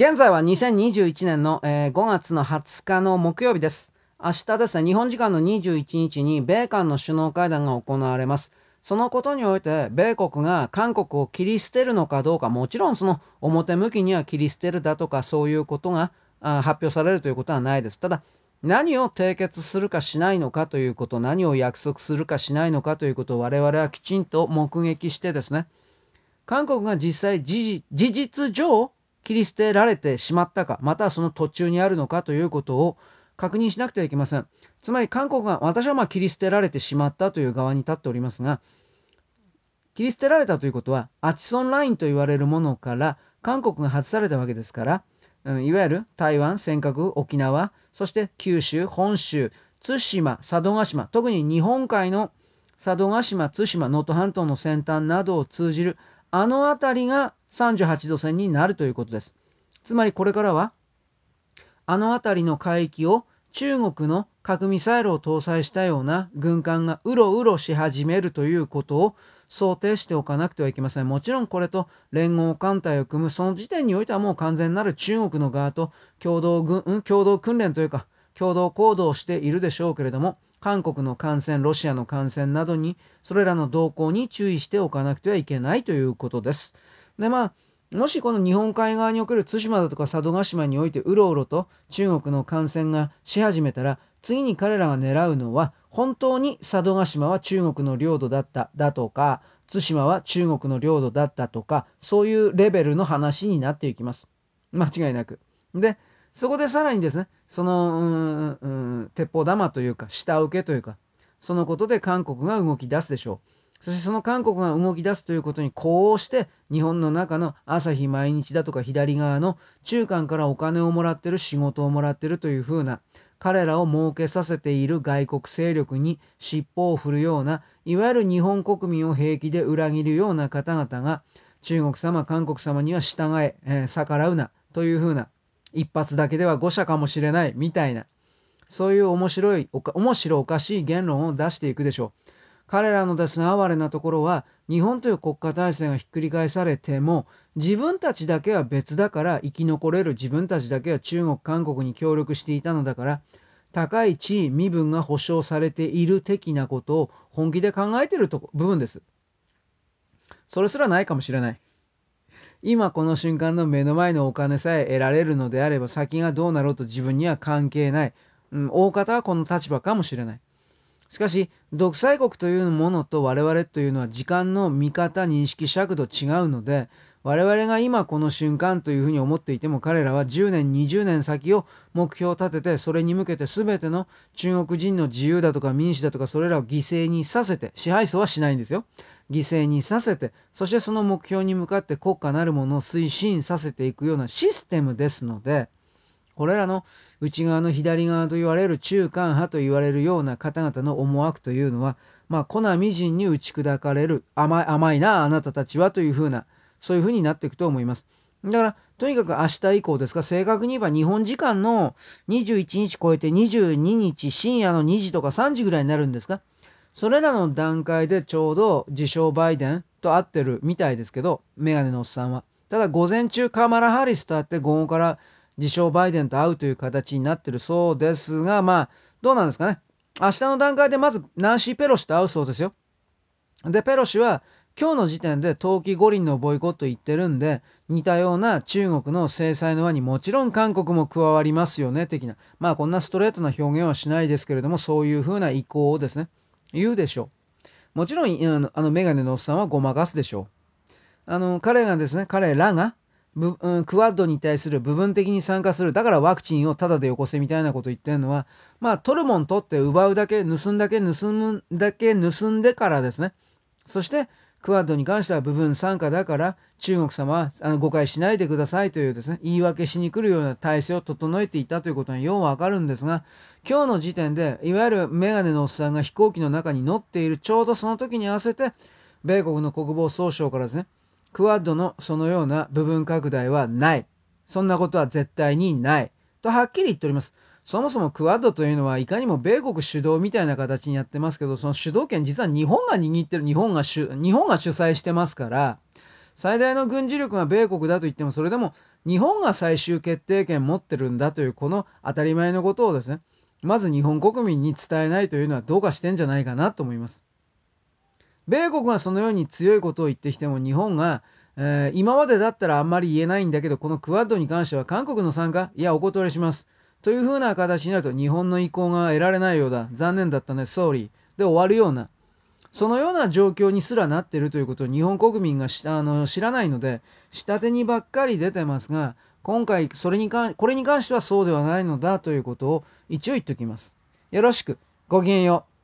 現在は2021年の、えー、5月の20日の木曜日です。明日ですね、日本時間の21日に米韓の首脳会談が行われます。そのことにおいて、米国が韓国を切り捨てるのかどうか、もちろんその表向きには切り捨てるだとか、そういうことが発表されるということはないです。ただ、何を締結するかしないのかということ、何を約束するかしないのかということを我々はきちんと目撃してですね、韓国が実際事実上切り捨てられてしまったか、またその途中にあるのかということを確認しなくてはいけません。つまり韓国が、私はまあ切り捨てられてしまったという側に立っておりますが、切り捨てられたということは、アチソンラインと言われるものから韓国が外されたわけですから、うん、いわゆる台湾、尖閣、沖縄、そして九州、本州、対馬、佐渡島、特に日本海の佐渡島、対馬、能登半島の先端などを通じるあの辺りが38度線になるということです。つまりこれからは、あの辺りの海域を中国の核ミサイルを搭載したような軍艦がうろうろし始めるということを想定しておかなくてはいけません。もちろんこれと連合艦隊を組む、その時点においてはもう完全なる中国の側と共同軍、共同訓練というか、共同行動をしているでしょうけれども、韓国の感染、ロシアの感染などに、それらの動向に注意しておかなくてはいけないということです。で、まあ、もしこの日本海側における対馬だとか佐渡島においてうろうろと中国の感染がし始めたら、次に彼らが狙うのは、本当に佐渡島は中国の領土だっただとか、対馬は中国の領土だったとか、そういうレベルの話になっていきます。間違いなく。で、そこでさらにですね、その、鉄砲玉というか、下請けというか、そのことで韓国が動き出すでしょう。そしてその韓国が動き出すということに、こうして日本の中の朝日毎日だとか左側の中間からお金をもらってる仕事をもらってるというふうな、彼らを儲けさせている外国勢力に尻尾を振るような、いわゆる日本国民を平気で裏切るような方々が、中国様、韓国様には従え、えー、逆らうな、というふうな、一発だけでは誤射かもしれないみたいな、そういう面白い、面白おかしい言論を出していくでしょう。彼らのですね、哀れなところは、日本という国家体制がひっくり返されても、自分たちだけは別だから生き残れる、自分たちだけは中国、韓国に協力していたのだから、高い地位、身分が保障されている的なことを本気で考えていると部分です。それすらないかもしれない。今この瞬間の目の前のお金さえ得られるのであれば先がどうなろうと自分には関係ない。うん、大方はこの立場かもしれない。しかし、独裁国というものと我々というのは時間の見方、認識尺度違うので、我々が今この瞬間というふうに思っていても彼らは10年、20年先を目標を立ててそれに向けて全ての中国人の自由だとか民主だとかそれらを犠牲にさせて、支配層はしないんですよ。犠牲にさせて、そしてその目標に向かって国家なるものを推進させていくようなシステムですので、これらの内側の左側と言われる中間派と言われるような方々の思惑というのは、まあ、コナミ人に打ち砕かれる甘い、甘いな、あなたたちはというふうな、そういうふうになっていくと思います。だから、とにかく明日以降ですか、正確に言えば日本時間の21日超えて22日深夜の2時とか3時ぐらいになるんですかそれらの段階でちょうど自称バイデンと会ってるみたいですけど、メガネのおっさんは。ただ午前中カマラ・ハリスと会って午後から自称バイデンと会うという形になってるそうですが、まあ、どうなんですかね。明日の段階でまずナンシー・ペロシと会うそうですよ。で、ペロシは今日の時点で冬季五輪のボイコット言ってるんで、似たような中国の制裁の輪にもちろん韓国も加わりますよね、的な。まあこんなストレートな表現はしないですけれども、そういうふうな意向をですね、言うでしょう。もちろん、あの、あのメガネのおっさんはごまかすでしょう。あの、彼がですね、彼らが、うん、クワッドに対する部分的に参加する。だからワクチンをタダでよこせみたいなこと言ってるのは、まあ、取るもん取って奪うだけ、盗んだけ、盗むだけ盗んでからですね。そして、クワッドに関しては部分参加だから中国様はあの誤解しないでくださいというですね言い訳しに来るような体制を整えていたということはようわかるんですが今日の時点でいわゆるメガネのおっさんが飛行機の中に乗っているちょうどその時に合わせて米国の国防総省からですねクワッドのそのような部分拡大はない。そんなことは絶対にない。とはっきり言っております。そもそもクワッドというのはいかにも米国主導みたいな形にやってますけど、その主導権実は日本が握ってる、日本が主、日本が主催してますから、最大の軍事力が米国だと言ってもそれでも日本が最終決定権持ってるんだというこの当たり前のことをですね。まず日本国民に伝えないというのはどうかしてんじゃないかなと思います。米国がそのように強いことを言ってきても日本が、えー、今までだったらあんまり言えないんだけどこのクワッドに関しては韓国の参加いやお断りします。というふうな形になると日本の意向が得られないようだ。残念だったね。総理で終わるような。そのような状況にすらなっているということを日本国民があの知らないので下手にばっかり出てますが今回それにかこれに関してはそうではないのだということを一応言っておきます。よろしく。ごきげんよう。